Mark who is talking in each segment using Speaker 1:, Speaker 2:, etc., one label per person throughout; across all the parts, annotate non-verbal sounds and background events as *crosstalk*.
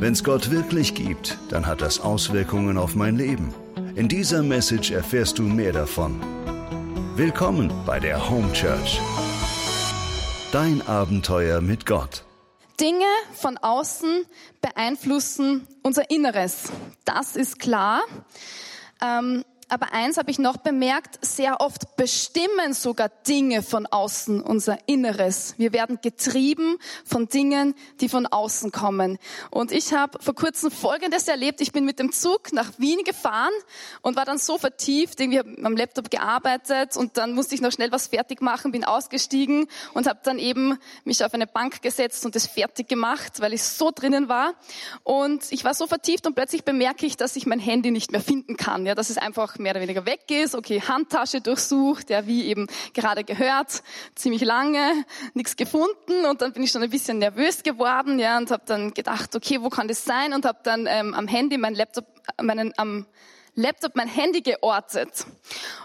Speaker 1: Wenn es Gott wirklich gibt, dann hat das Auswirkungen auf mein Leben. In dieser Message erfährst du mehr davon. Willkommen bei der Home Church. Dein Abenteuer mit Gott.
Speaker 2: Dinge von außen beeinflussen unser Inneres. Das ist klar. Ähm, aber eins habe ich noch bemerkt, sehr oft bestimmen sogar Dinge von außen unser Inneres. Wir werden getrieben von Dingen, die von außen kommen. Und ich habe vor kurzem Folgendes erlebt. Ich bin mit dem Zug nach Wien gefahren und war dann so vertieft, irgendwie habe am Laptop gearbeitet und dann musste ich noch schnell was fertig machen, bin ausgestiegen und habe dann eben mich auf eine Bank gesetzt und das fertig gemacht, weil ich so drinnen war. Und ich war so vertieft und plötzlich bemerke ich, dass ich mein Handy nicht mehr finden kann. Ja, das ist einfach mehr oder weniger weg ist. Okay, Handtasche durchsucht, ja, wie eben gerade gehört, ziemlich lange, nichts gefunden und dann bin ich schon ein bisschen nervös geworden, ja, und habe dann gedacht, okay, wo kann das sein? Und habe dann ähm, am Handy mein Laptop, meinen am Laptop mein Handy geortet.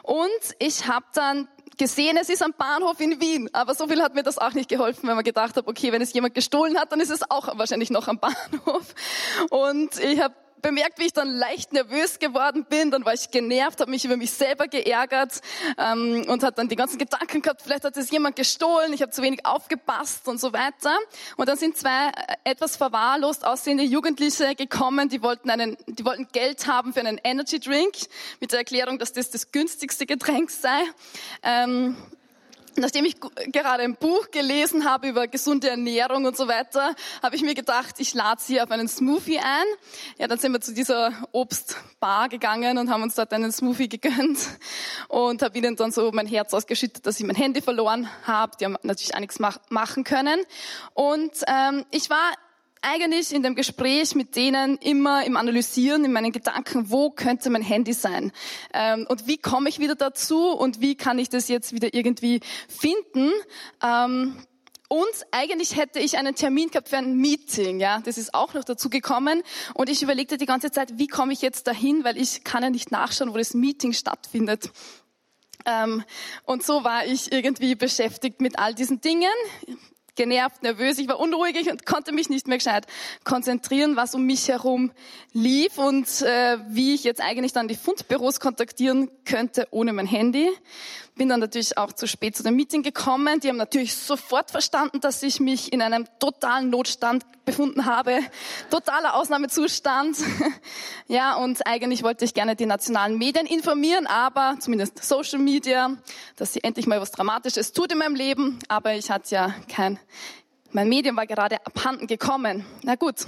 Speaker 2: Und ich habe dann gesehen, es ist am Bahnhof in Wien. Aber so viel hat mir das auch nicht geholfen, wenn man gedacht hat, okay, wenn es jemand gestohlen hat, dann ist es auch wahrscheinlich noch am Bahnhof. Und ich habe bemerkt, wie ich dann leicht nervös geworden bin. Dann war ich genervt, habe mich über mich selber geärgert ähm, und hat dann die ganzen Gedanken gehabt, vielleicht hat es jemand gestohlen, ich habe zu wenig aufgepasst und so weiter. Und dann sind zwei äh, etwas verwahrlost aussehende Jugendliche gekommen, die wollten, einen, die wollten Geld haben für einen Energy Drink mit der Erklärung, dass das das günstigste Getränk sei. Ähm, Nachdem ich gerade ein Buch gelesen habe über gesunde Ernährung und so weiter, habe ich mir gedacht, ich lade sie auf einen Smoothie ein. Ja, dann sind wir zu dieser Obstbar gegangen und haben uns dort einen Smoothie gegönnt und habe ihnen dann so mein Herz ausgeschüttet, dass ich mein Handy verloren habe. Die haben natürlich auch nichts machen können. Und ähm, ich war eigentlich in dem Gespräch mit denen immer im Analysieren, in meinen Gedanken, wo könnte mein Handy sein? Ähm, und wie komme ich wieder dazu und wie kann ich das jetzt wieder irgendwie finden? Ähm, und eigentlich hätte ich einen Termin gehabt für ein Meeting, ja, das ist auch noch dazu gekommen. Und ich überlegte die ganze Zeit, wie komme ich jetzt dahin, weil ich kann ja nicht nachschauen, wo das Meeting stattfindet. Ähm, und so war ich irgendwie beschäftigt mit all diesen Dingen genervt, nervös, ich war unruhig und konnte mich nicht mehr gescheit konzentrieren, was um mich herum lief und äh, wie ich jetzt eigentlich dann die Fundbüros kontaktieren könnte ohne mein Handy. Bin dann natürlich auch zu spät zu dem Meeting gekommen. Die haben natürlich sofort verstanden, dass ich mich in einem totalen Notstand befunden habe. Totaler Ausnahmezustand. *laughs* ja, und eigentlich wollte ich gerne die nationalen Medien informieren, aber zumindest Social Media, dass sie endlich mal was Dramatisches tut in meinem Leben. Aber ich hatte ja kein, mein Medium war gerade abhanden gekommen. Na gut.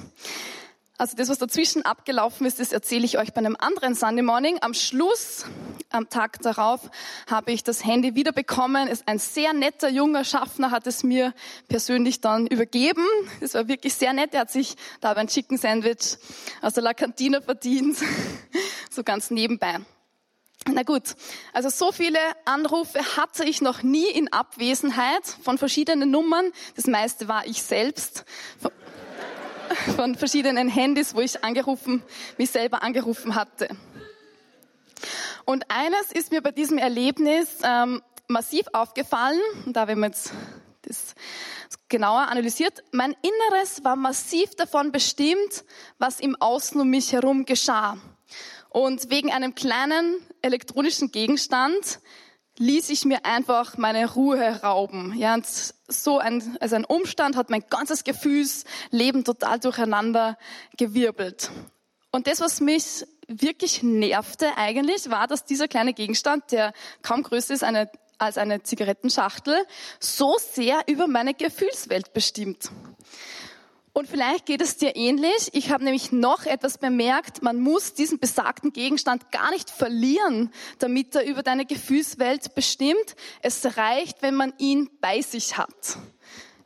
Speaker 2: Also das, was dazwischen abgelaufen ist, das erzähle ich euch bei einem anderen Sunday Morning. Am Schluss, am Tag darauf, habe ich das Handy wieder bekommen. Ein sehr netter junger Schaffner hat es mir persönlich dann übergeben. Das war wirklich sehr nett. Er hat sich da ein Chicken Sandwich aus der La Cantina verdient. *laughs* so ganz nebenbei. Na gut, also so viele Anrufe hatte ich noch nie in Abwesenheit von verschiedenen Nummern. Das meiste war ich selbst von verschiedenen Handys, wo ich angerufen, mich selber angerufen hatte. Und eines ist mir bei diesem Erlebnis ähm, massiv aufgefallen, da haben wir jetzt das genauer analysiert. Mein Inneres war massiv davon bestimmt, was im Außen um mich herum geschah. Und wegen einem kleinen elektronischen Gegenstand ließ ich mir einfach meine Ruhe rauben. Ja, und so ein, also ein Umstand hat mein ganzes Gefühlsleben total durcheinander gewirbelt. Und das, was mich wirklich nervte eigentlich, war, dass dieser kleine Gegenstand, der kaum größer ist eine, als eine Zigarettenschachtel, so sehr über meine Gefühlswelt bestimmt. Und vielleicht geht es dir ähnlich. Ich habe nämlich noch etwas bemerkt. Man muss diesen besagten Gegenstand gar nicht verlieren, damit er über deine Gefühlswelt bestimmt. Es reicht, wenn man ihn bei sich hat.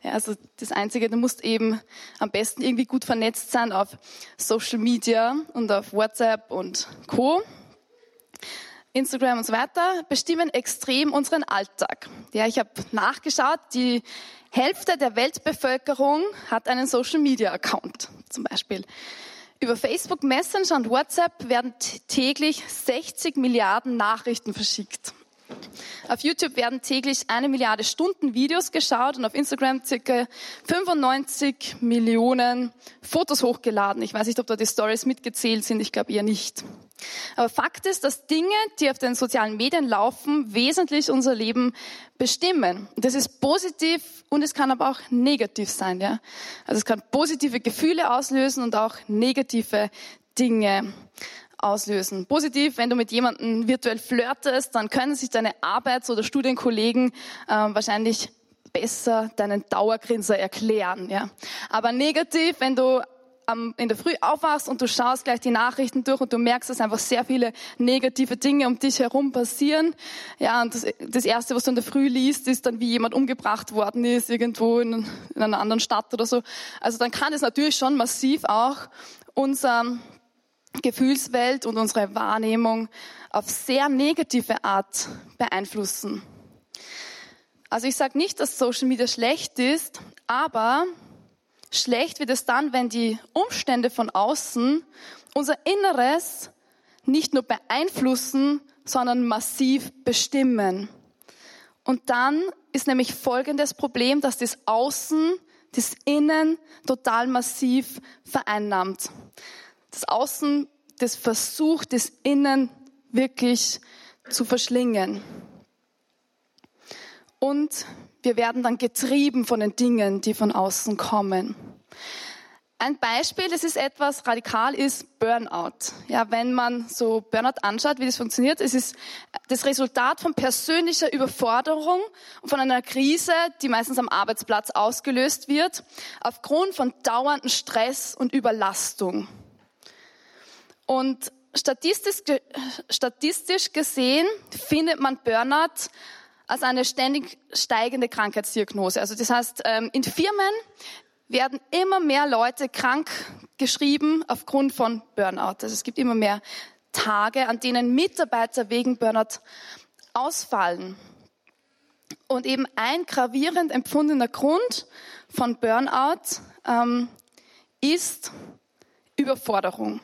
Speaker 2: Ja, also das Einzige, du musst eben am besten irgendwie gut vernetzt sein auf Social Media und auf WhatsApp und Co. Instagram und so weiter, bestimmen extrem unseren Alltag. Ja, ich habe nachgeschaut, die Hälfte der Weltbevölkerung hat einen Social-Media-Account zum Beispiel. Über Facebook Messenger und WhatsApp werden täglich 60 Milliarden Nachrichten verschickt. Auf YouTube werden täglich eine Milliarde Stunden Videos geschaut und auf Instagram circa 95 Millionen Fotos hochgeladen. Ich weiß nicht, ob da die Stories mitgezählt sind. Ich glaube eher nicht. Aber Fakt ist, dass Dinge, die auf den sozialen Medien laufen, wesentlich unser Leben bestimmen. Das ist positiv und es kann aber auch negativ sein. Ja? Also es kann positive Gefühle auslösen und auch negative Dinge auslösen. Positiv, wenn du mit jemandem virtuell flirtest, dann können sich deine Arbeits- oder Studienkollegen äh, wahrscheinlich besser deinen Dauergrinser erklären. Ja. Aber negativ, wenn du am, in der Früh aufwachst und du schaust gleich die Nachrichten durch und du merkst, dass einfach sehr viele negative Dinge um dich herum passieren. Ja, und das, das Erste, was du in der Früh liest, ist dann, wie jemand umgebracht worden ist, irgendwo in, in einer anderen Stadt oder so. Also dann kann es natürlich schon massiv auch unser Gefühlswelt und unsere Wahrnehmung auf sehr negative Art beeinflussen. Also ich sage nicht, dass Social Media schlecht ist, aber schlecht wird es dann, wenn die Umstände von außen unser Inneres nicht nur beeinflussen, sondern massiv bestimmen. Und dann ist nämlich folgendes Problem, dass das Außen das Innen total massiv vereinnahmt das Außen, das versucht, das Innen wirklich zu verschlingen. Und wir werden dann getrieben von den Dingen, die von außen kommen. Ein Beispiel, das ist etwas radikal, ist Burnout. Ja, wenn man so Burnout anschaut, wie das funktioniert, es ist das Resultat von persönlicher Überforderung und von einer Krise, die meistens am Arbeitsplatz ausgelöst wird, aufgrund von dauerndem Stress und Überlastung. Und statistisch, statistisch gesehen findet man Burnout als eine ständig steigende Krankheitsdiagnose. Also das heißt, ähm, in Firmen werden immer mehr Leute krank geschrieben aufgrund von Burnout. Also es gibt immer mehr Tage, an denen Mitarbeiter wegen Burnout ausfallen. Und eben ein gravierend empfundener Grund von Burnout ähm, ist Überforderung.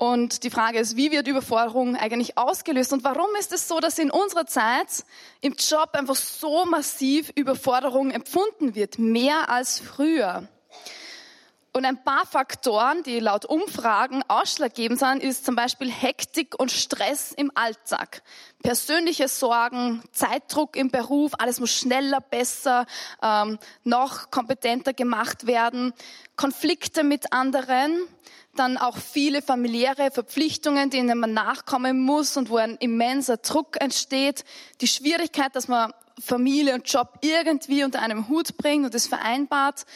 Speaker 2: Und die Frage ist, wie wird Überforderung eigentlich ausgelöst? Und warum ist es so, dass in unserer Zeit im Job einfach so massiv Überforderung empfunden wird? Mehr als früher. Und ein paar Faktoren, die laut Umfragen ausschlaggebend sind, ist zum Beispiel Hektik und Stress im Alltag. Persönliche Sorgen, Zeitdruck im Beruf, alles muss schneller, besser, ähm, noch kompetenter gemacht werden, Konflikte mit anderen, dann auch viele familiäre Verpflichtungen, denen man nachkommen muss und wo ein immenser Druck entsteht, die Schwierigkeit, dass man Familie und Job irgendwie unter einem Hut bringt und es vereinbart,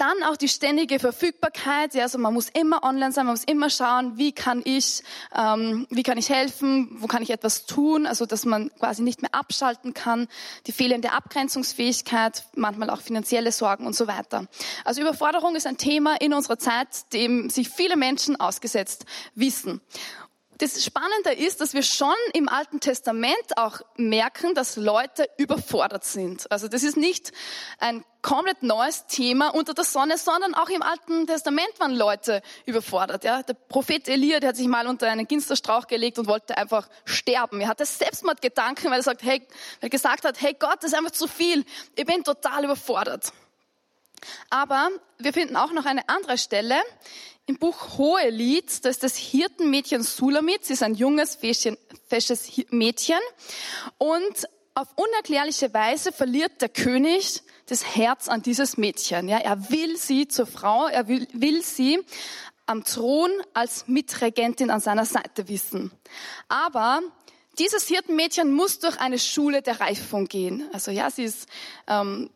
Speaker 2: dann auch die ständige Verfügbarkeit. Ja, also man muss immer online sein, man muss immer schauen, wie kann ich, ähm, wie kann ich helfen, wo kann ich etwas tun. Also dass man quasi nicht mehr abschalten kann. Die fehlende Abgrenzungsfähigkeit, manchmal auch finanzielle Sorgen und so weiter. Also Überforderung ist ein Thema in unserer Zeit, dem sich viele Menschen ausgesetzt wissen. Das Spannende ist, dass wir schon im Alten Testament auch merken, dass Leute überfordert sind. Also das ist nicht ein komplett neues Thema unter der Sonne, sondern auch im Alten Testament waren Leute überfordert. Ja? Der Prophet Elia, der hat sich mal unter einen Ginsterstrauch gelegt und wollte einfach sterben. Er hatte Selbstmordgedanken, weil er, sagt, hey, weil er gesagt hat, hey Gott, das ist einfach zu viel. Ich bin total überfordert. Aber wir finden auch noch eine andere Stelle im Buch Hohelied, da ist das Hirtenmädchen Sulamit, sie ist ein junges, fesches Mädchen und auf unerklärliche Weise verliert der König das Herz an dieses Mädchen. Ja, er will sie zur Frau, er will, will sie am Thron als Mitregentin an seiner Seite wissen. Aber dieses Hirtenmädchen muss durch eine Schule der Reifung gehen. Also ja, sie ist ähm,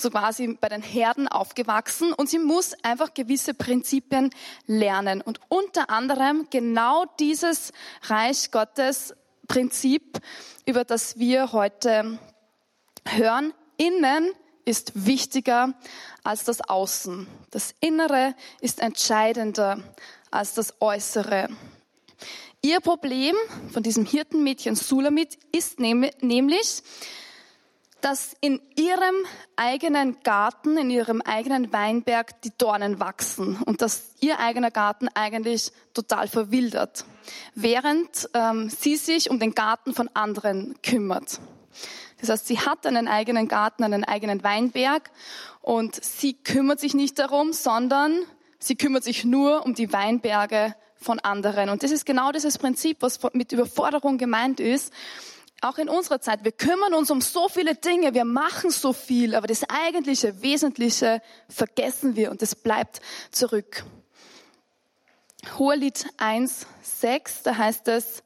Speaker 2: so quasi bei den Herden aufgewachsen und sie muss einfach gewisse Prinzipien lernen. Und unter anderem genau dieses Reich Gottes Prinzip, über das wir heute hören, innen ist wichtiger als das Außen. Das Innere ist entscheidender als das Äußere. Ihr Problem von diesem Hirtenmädchen Sulamit ist nämlich, dass in ihrem eigenen Garten, in ihrem eigenen Weinberg die Dornen wachsen und dass ihr eigener Garten eigentlich total verwildert, während ähm, sie sich um den Garten von anderen kümmert. Das heißt, sie hat einen eigenen Garten, einen eigenen Weinberg und sie kümmert sich nicht darum, sondern sie kümmert sich nur um die Weinberge von anderen. Und das ist genau dieses Prinzip, was mit Überforderung gemeint ist. Auch in unserer Zeit. Wir kümmern uns um so viele Dinge, wir machen so viel, aber das eigentliche, Wesentliche vergessen wir und es bleibt zurück. Hohelied 1, 6, da heißt es,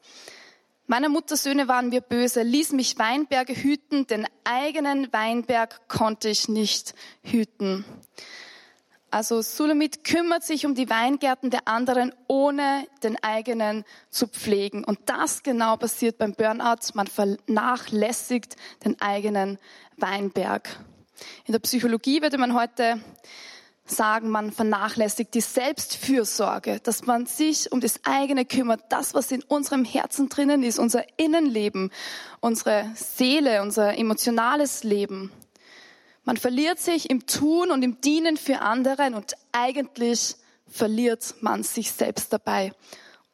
Speaker 2: Meiner Mutter Söhne waren wir böse, ließ mich Weinberge hüten, den eigenen Weinberg konnte ich nicht hüten. Also Sulamit kümmert sich um die Weingärten der anderen, ohne den eigenen zu pflegen. Und das genau passiert beim Burnout. Man vernachlässigt den eigenen Weinberg. In der Psychologie würde man heute sagen, man vernachlässigt die Selbstfürsorge, dass man sich um das eigene kümmert, das, was in unserem Herzen drinnen ist, unser Innenleben, unsere Seele, unser emotionales Leben. Man verliert sich im Tun und im Dienen für anderen und eigentlich verliert man sich selbst dabei.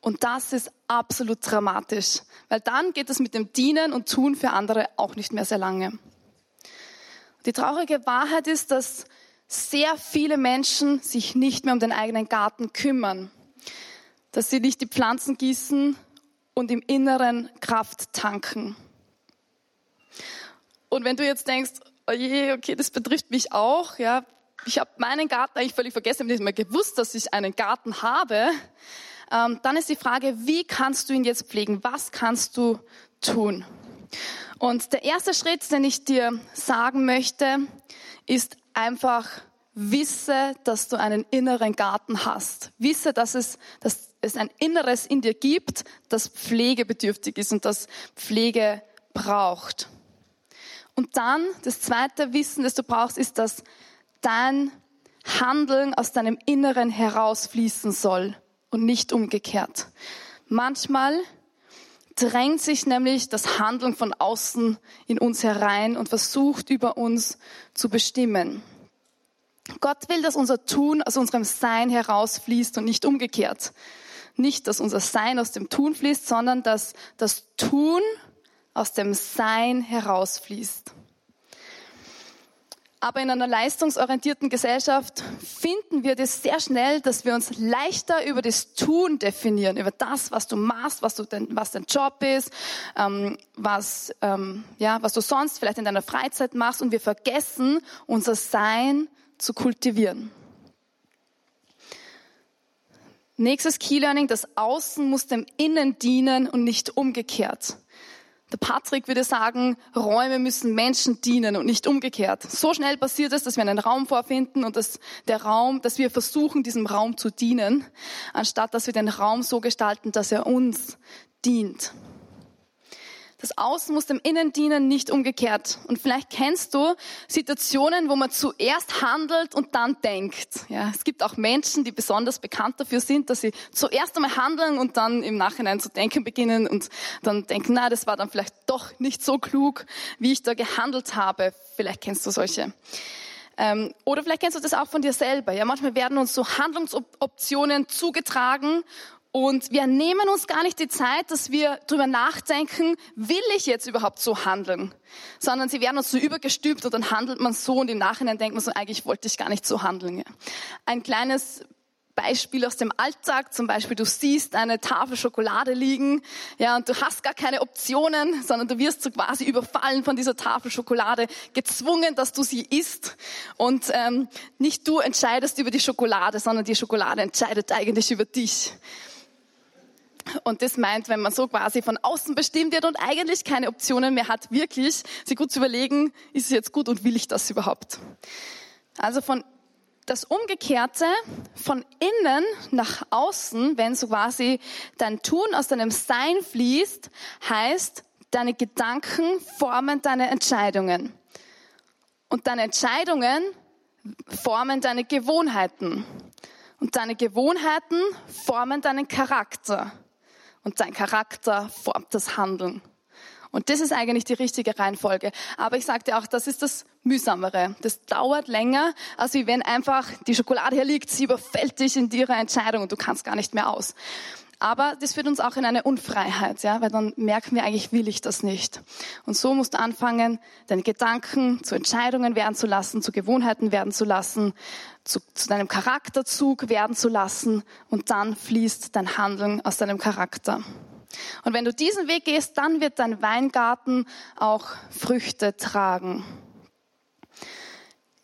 Speaker 2: Und das ist absolut dramatisch, weil dann geht es mit dem Dienen und Tun für andere auch nicht mehr sehr lange. Die traurige Wahrheit ist, dass sehr viele Menschen sich nicht mehr um den eigenen Garten kümmern, dass sie nicht die Pflanzen gießen und im Inneren Kraft tanken. Und wenn du jetzt denkst, oh je, okay, das betrifft mich auch, ja. Ich habe meinen Garten eigentlich völlig vergessen, ich habe nicht mal gewusst, dass ich einen Garten habe. Ähm, dann ist die Frage, wie kannst du ihn jetzt pflegen? Was kannst du tun? Und der erste Schritt, den ich dir sagen möchte, ist einfach wisse, dass du einen inneren Garten hast. Wisse, dass es, dass es ein Inneres in dir gibt, das pflegebedürftig ist und das Pflege braucht. Und dann, das zweite Wissen, das du brauchst, ist, dass dein Handeln aus deinem Inneren herausfließen soll und nicht umgekehrt. Manchmal drängt sich nämlich das Handeln von außen in uns herein und versucht über uns zu bestimmen. Gott will, dass unser Tun aus unserem Sein herausfließt und nicht umgekehrt. Nicht, dass unser Sein aus dem Tun fließt, sondern dass das Tun aus dem Sein herausfließt. Aber in einer leistungsorientierten Gesellschaft finden wir das sehr schnell, dass wir uns leichter über das Tun definieren, über das, was du machst, was, du denn, was dein Job ist, ähm, was, ähm, ja, was du sonst vielleicht in deiner Freizeit machst und wir vergessen, unser Sein zu kultivieren. Nächstes Key Learning, das Außen muss dem Innen dienen und nicht umgekehrt. Der Patrick würde sagen, Räume müssen Menschen dienen und nicht umgekehrt. So schnell passiert es, dass wir einen Raum vorfinden und dass der Raum, dass wir versuchen, diesem Raum zu dienen, anstatt dass wir den Raum so gestalten, dass er uns dient. Das Außen muss dem Innen dienen, nicht umgekehrt. Und vielleicht kennst du Situationen, wo man zuerst handelt und dann denkt. Ja, es gibt auch Menschen, die besonders bekannt dafür sind, dass sie zuerst einmal handeln und dann im Nachhinein zu denken beginnen und dann denken, na, das war dann vielleicht doch nicht so klug, wie ich da gehandelt habe. Vielleicht kennst du solche. Ähm, oder vielleicht kennst du das auch von dir selber. Ja, manchmal werden uns so Handlungsoptionen zugetragen und wir nehmen uns gar nicht die Zeit, dass wir drüber nachdenken, will ich jetzt überhaupt so handeln? Sondern sie werden uns so übergestülpt und dann handelt man so und im Nachhinein denkt man so, eigentlich wollte ich gar nicht so handeln. Ein kleines Beispiel aus dem Alltag, zum Beispiel du siehst eine Tafel Schokolade liegen, ja, und du hast gar keine Optionen, sondern du wirst so quasi überfallen von dieser Tafel Schokolade, gezwungen, dass du sie isst. Und ähm, nicht du entscheidest über die Schokolade, sondern die Schokolade entscheidet eigentlich über dich. Und das meint, wenn man so quasi von außen bestimmt wird und eigentlich keine Optionen mehr hat, wirklich sich gut zu überlegen, ist es jetzt gut und will ich das überhaupt? Also von das Umgekehrte von innen nach außen, wenn so quasi dein Tun aus deinem Sein fließt, heißt, deine Gedanken formen deine Entscheidungen. Und deine Entscheidungen formen deine Gewohnheiten. Und deine Gewohnheiten formen deinen Charakter und dein Charakter formt das Handeln. Und das ist eigentlich die richtige Reihenfolge. Aber ich sagte auch, das ist das Mühsamere. Das dauert länger, als wie wenn einfach die Schokolade hier liegt, sie überfällt dich in ihrer Entscheidung und du kannst gar nicht mehr aus. Aber das führt uns auch in eine Unfreiheit, ja, weil dann merken wir eigentlich, will ich das nicht. Und so musst du anfangen, deine Gedanken zu Entscheidungen werden zu lassen, zu Gewohnheiten werden zu lassen, zu, zu deinem Charakterzug werden zu lassen und dann fließt dein Handeln aus deinem Charakter. Und wenn du diesen Weg gehst, dann wird dein Weingarten auch Früchte tragen.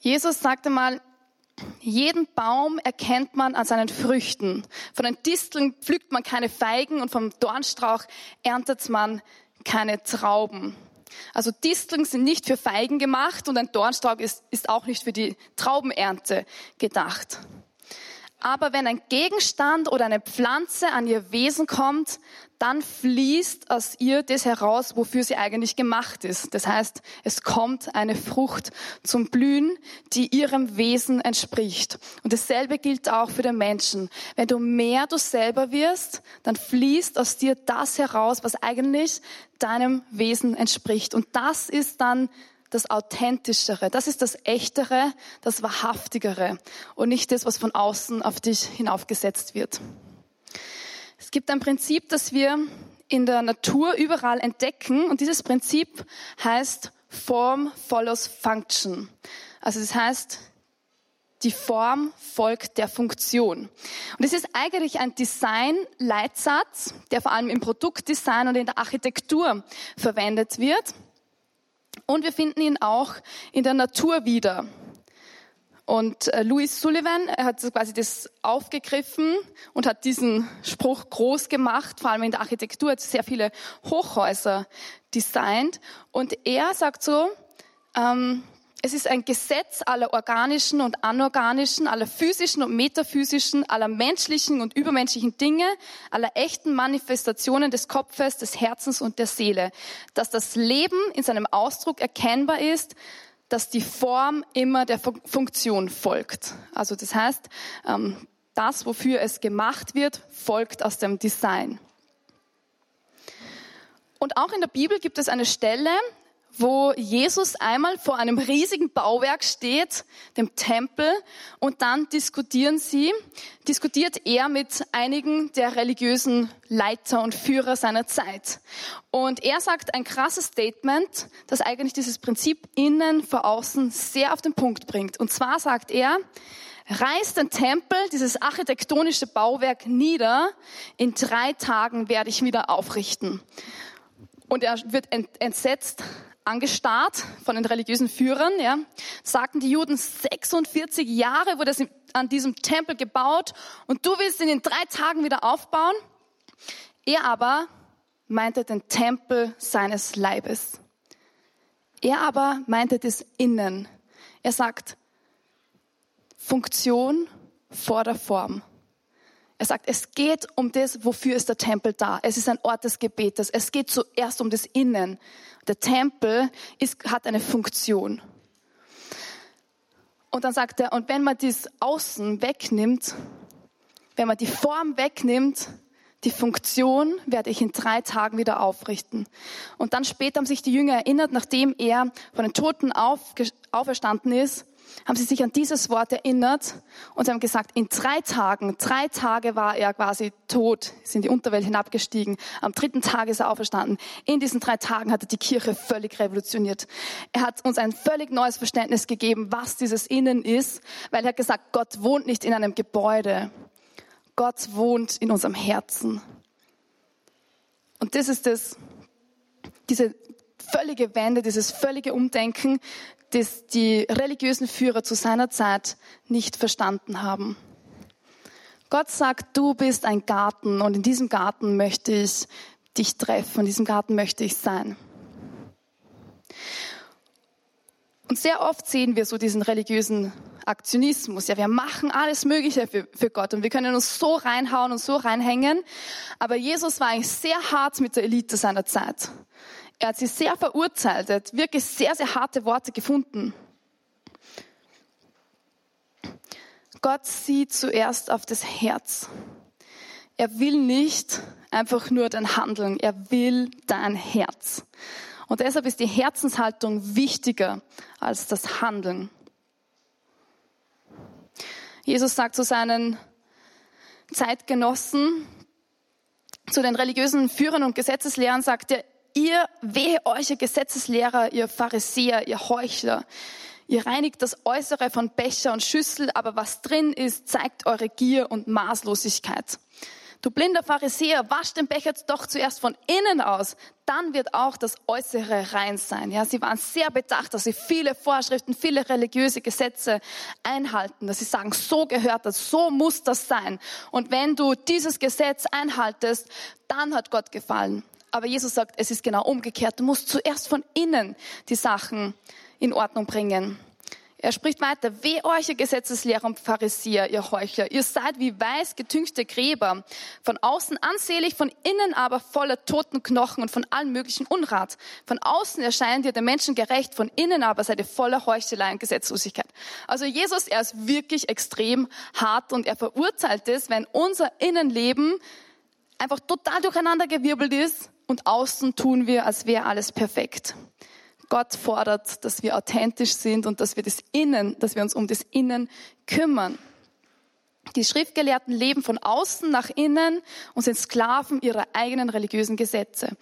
Speaker 2: Jesus sagte mal, jeden Baum erkennt man an seinen Früchten. Von den Disteln pflückt man keine Feigen und vom Dornstrauch erntet man keine Trauben. Also Disteln sind nicht für Feigen gemacht und ein Dornstrauch ist, ist auch nicht für die Traubenernte gedacht. Aber wenn ein Gegenstand oder eine Pflanze an ihr Wesen kommt, dann fließt aus ihr das heraus, wofür sie eigentlich gemacht ist. Das heißt, es kommt eine Frucht zum Blühen, die ihrem Wesen entspricht. Und dasselbe gilt auch für den Menschen. Wenn du mehr du selber wirst, dann fließt aus dir das heraus, was eigentlich deinem Wesen entspricht. Und das ist dann das Authentischere, das ist das Echtere, das Wahrhaftigere und nicht das, was von außen auf dich hinaufgesetzt wird. Es gibt ein Prinzip, das wir in der Natur überall entdecken und dieses Prinzip heißt Form follows Function. Also das heißt, die Form folgt der Funktion. Und es ist eigentlich ein Design-Leitsatz, der vor allem im Produktdesign und in der Architektur verwendet wird. Und wir finden ihn auch in der Natur wieder. Und äh, Louis Sullivan hat quasi das aufgegriffen und hat diesen Spruch groß gemacht, vor allem in der Architektur, hat sehr viele Hochhäuser designt. Und er sagt so, ähm, es ist ein Gesetz aller organischen und anorganischen, aller physischen und metaphysischen, aller menschlichen und übermenschlichen Dinge, aller echten Manifestationen des Kopfes, des Herzens und der Seele, dass das Leben in seinem Ausdruck erkennbar ist, dass die Form immer der Funktion folgt. Also das heißt, ähm, das, wofür es gemacht wird, folgt aus dem Design. Und auch in der Bibel gibt es eine Stelle, wo Jesus einmal vor einem riesigen Bauwerk steht, dem Tempel, und dann diskutieren sie, diskutiert er mit einigen der religiösen Leiter und Führer seiner Zeit. Und er sagt ein krasses Statement, das eigentlich dieses Prinzip innen vor außen sehr auf den Punkt bringt. Und zwar sagt er, reiß den Tempel, dieses architektonische Bauwerk nieder, in drei Tagen werde ich wieder aufrichten. Und er wird entsetzt angestarrt von den religiösen Führern, ja, sagten die Juden, 46 Jahre wurde es an diesem Tempel gebaut und du willst ihn in drei Tagen wieder aufbauen. Er aber meinte den Tempel seines Leibes. Er aber meinte das Innen. Er sagt, Funktion vor der Form. Er sagt, es geht um das, wofür ist der Tempel da. Es ist ein Ort des Gebetes. Es geht zuerst um das Innen. Der Tempel ist, hat eine Funktion. Und dann sagt er, und wenn man das Außen wegnimmt, wenn man die Form wegnimmt, die Funktion werde ich in drei Tagen wieder aufrichten. Und dann später haben sich die Jünger erinnert, nachdem er von den Toten auferstanden ist, haben sie sich an dieses Wort erinnert und haben gesagt, in drei Tagen, drei Tage war er quasi tot, ist in die Unterwelt hinabgestiegen. Am dritten Tag ist er auferstanden. In diesen drei Tagen hat er die Kirche völlig revolutioniert. Er hat uns ein völlig neues Verständnis gegeben, was dieses Innen ist, weil er hat gesagt, Gott wohnt nicht in einem Gebäude. Gott wohnt in unserem Herzen. Und das ist das, diese völlige Wende, dieses völlige Umdenken, das die religiösen Führer zu seiner Zeit nicht verstanden haben. Gott sagt, du bist ein Garten und in diesem Garten möchte ich dich treffen, in diesem Garten möchte ich sein. Und sehr oft sehen wir so diesen religiösen Aktionismus. Ja, wir machen alles Mögliche für, für Gott und wir können uns so reinhauen und so reinhängen. Aber Jesus war eigentlich sehr hart mit der Elite seiner Zeit. Er hat sie sehr verurteilt, er hat wirklich sehr, sehr harte Worte gefunden. Gott sieht zuerst auf das Herz. Er will nicht einfach nur dein Handeln, er will dein Herz. Und deshalb ist die Herzenshaltung wichtiger als das Handeln. Jesus sagt zu seinen Zeitgenossen, zu den religiösen Führern und Gesetzeslehrern, sagt er, ihr wehe euch, ihr Gesetzeslehrer, ihr Pharisäer, ihr Heuchler. Ihr reinigt das Äußere von Becher und Schüssel, aber was drin ist, zeigt eure Gier und Maßlosigkeit. Du blinder Pharisäer, wasch den Becher doch zuerst von innen aus, dann wird auch das Äußere rein sein. Ja, sie waren sehr bedacht, dass sie viele Vorschriften, viele religiöse Gesetze einhalten, dass sie sagen, so gehört das, so muss das sein. Und wenn du dieses Gesetz einhaltest, dann hat Gott gefallen. Aber Jesus sagt, es ist genau umgekehrt. Du musst zuerst von innen die Sachen in Ordnung bringen. Er spricht weiter, weh euch, ihr Gesetzeslehrer und Pharisäer, ihr Heuchler. Ihr seid wie weiß getünchte Gräber, von außen ansehlich, von innen aber voller toten Knochen und von allen möglichen Unrat. Von außen erscheint ihr der Menschen gerecht, von innen aber seid ihr voller Heuchelei und Gesetzlosigkeit. Also Jesus, er ist wirklich extrem hart und er verurteilt es, wenn unser Innenleben einfach total durcheinandergewirbelt ist und außen tun wir, als wäre alles perfekt. Gott fordert, dass wir authentisch sind und dass wir das Innen, dass wir uns um das Innen kümmern. Die Schriftgelehrten leben von außen nach innen und sind Sklaven ihrer eigenen religiösen Gesetze.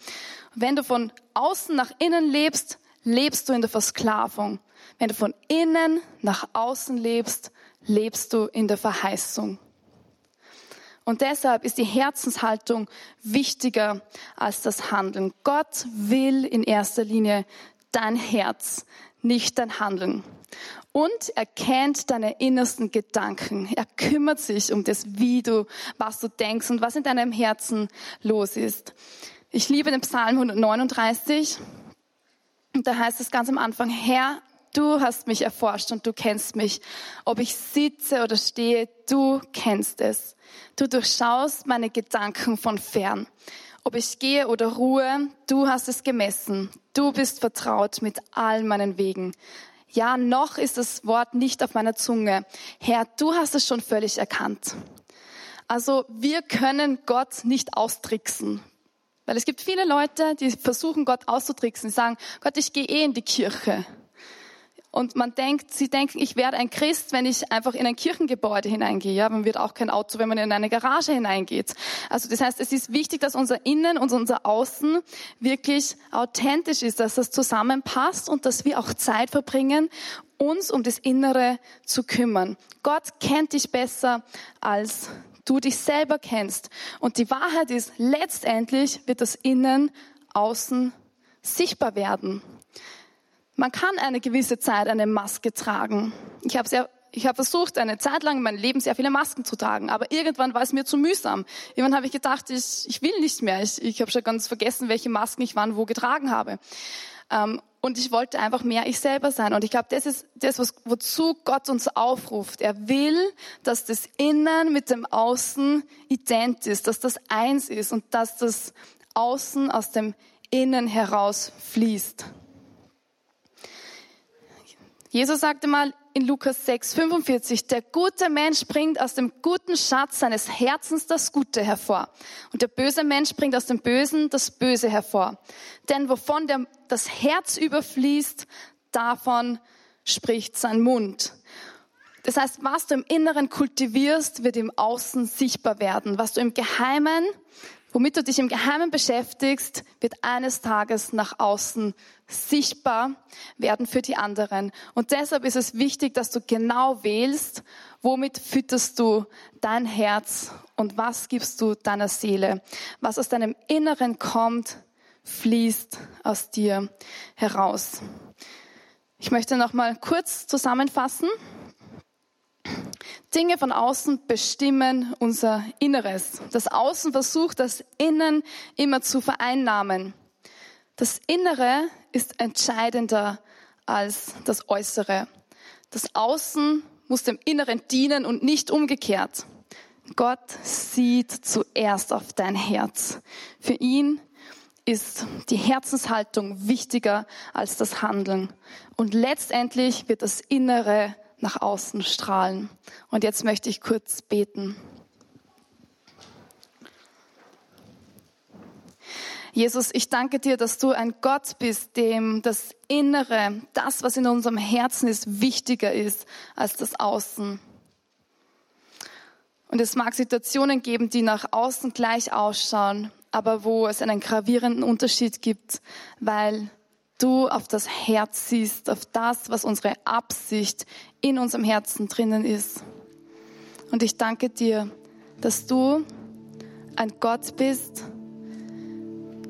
Speaker 2: Wenn du von außen nach innen lebst, lebst du in der Versklavung. Wenn du von innen nach außen lebst, lebst du in der Verheißung. Und deshalb ist die Herzenshaltung wichtiger als das Handeln. Gott will in erster Linie dein Herz, nicht dein Handeln. Und er kennt deine innersten Gedanken. Er kümmert sich um das, wie du, was du denkst und was in deinem Herzen los ist. Ich liebe den Psalm 139. Und da heißt es ganz am Anfang, Herr, du hast mich erforscht und du kennst mich. Ob ich sitze oder stehe, du kennst es. Du durchschaust meine Gedanken von fern. Ob ich gehe oder ruhe, du hast es gemessen. Du bist vertraut mit all meinen Wegen. Ja, noch ist das Wort nicht auf meiner Zunge. Herr, du hast es schon völlig erkannt. Also wir können Gott nicht austricksen. Weil es gibt viele Leute, die versuchen, Gott auszutricksen. Die sagen, Gott, ich gehe eh in die Kirche. Und man denkt, sie denken, ich werde ein Christ, wenn ich einfach in ein Kirchengebäude hineingehe. Ja, man wird auch kein Auto, wenn man in eine Garage hineingeht. Also das heißt, es ist wichtig, dass unser Innen und unser Außen wirklich authentisch ist, dass das zusammenpasst und dass wir auch Zeit verbringen, uns um das Innere zu kümmern. Gott kennt dich besser, als du dich selber kennst. Und die Wahrheit ist, letztendlich wird das Innen, Außen sichtbar werden. Man kann eine gewisse Zeit eine Maske tragen. Ich habe sehr ich habe versucht, eine Zeit lang in meinem Leben sehr viele Masken zu tragen, aber irgendwann war es mir zu mühsam. Irgendwann habe ich gedacht, ich, ich will nicht mehr. Ich, ich habe schon ganz vergessen, welche Masken ich wann wo getragen habe. Ähm, und ich wollte einfach mehr ich selber sein. Und ich glaube, das ist das, was, wozu Gott uns aufruft. Er will, dass das Innen mit dem Außen ident ist, dass das eins ist und dass das Außen aus dem Innen heraus fließt. Jesus sagte mal in Lukas 6, 45, der gute Mensch bringt aus dem guten Schatz seines Herzens das Gute hervor. Und der böse Mensch bringt aus dem Bösen das Böse hervor. Denn wovon der, das Herz überfließt, davon spricht sein Mund. Das heißt, was du im Inneren kultivierst, wird im Außen sichtbar werden. Was du im Geheimen womit du dich im Geheimen beschäftigst, wird eines Tages nach außen sichtbar werden für die anderen. Und deshalb ist es wichtig, dass du genau wählst, womit fütterst du dein Herz und was gibst du deiner Seele. Was aus deinem Inneren kommt, fließt aus dir heraus. Ich möchte noch mal kurz zusammenfassen. Dinge von außen bestimmen unser Inneres. Das Außen versucht, das Innen immer zu vereinnahmen. Das Innere ist entscheidender als das Äußere. Das Außen muss dem Inneren dienen und nicht umgekehrt. Gott sieht zuerst auf dein Herz. Für ihn ist die Herzenshaltung wichtiger als das Handeln. Und letztendlich wird das Innere nach außen strahlen. Und jetzt möchte ich kurz beten. Jesus, ich danke dir, dass du ein Gott bist, dem das Innere, das, was in unserem Herzen ist, wichtiger ist als das Außen. Und es mag Situationen geben, die nach außen gleich ausschauen, aber wo es einen gravierenden Unterschied gibt, weil du auf das Herz siehst, auf das, was unsere Absicht in unserem Herzen drinnen ist. Und ich danke dir, dass du ein Gott bist,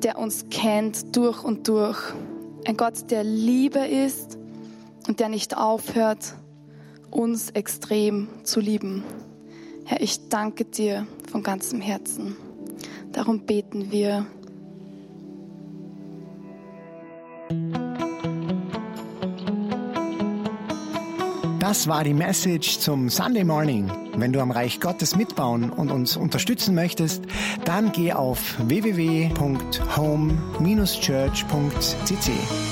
Speaker 2: der uns kennt durch und durch. Ein Gott, der Liebe ist und der nicht aufhört, uns extrem zu lieben. Herr, ich danke dir von ganzem Herzen. Darum beten wir.
Speaker 3: Das war die Message zum Sunday Morning. Wenn du am Reich Gottes mitbauen und uns unterstützen möchtest, dann geh auf www.home-church.cc.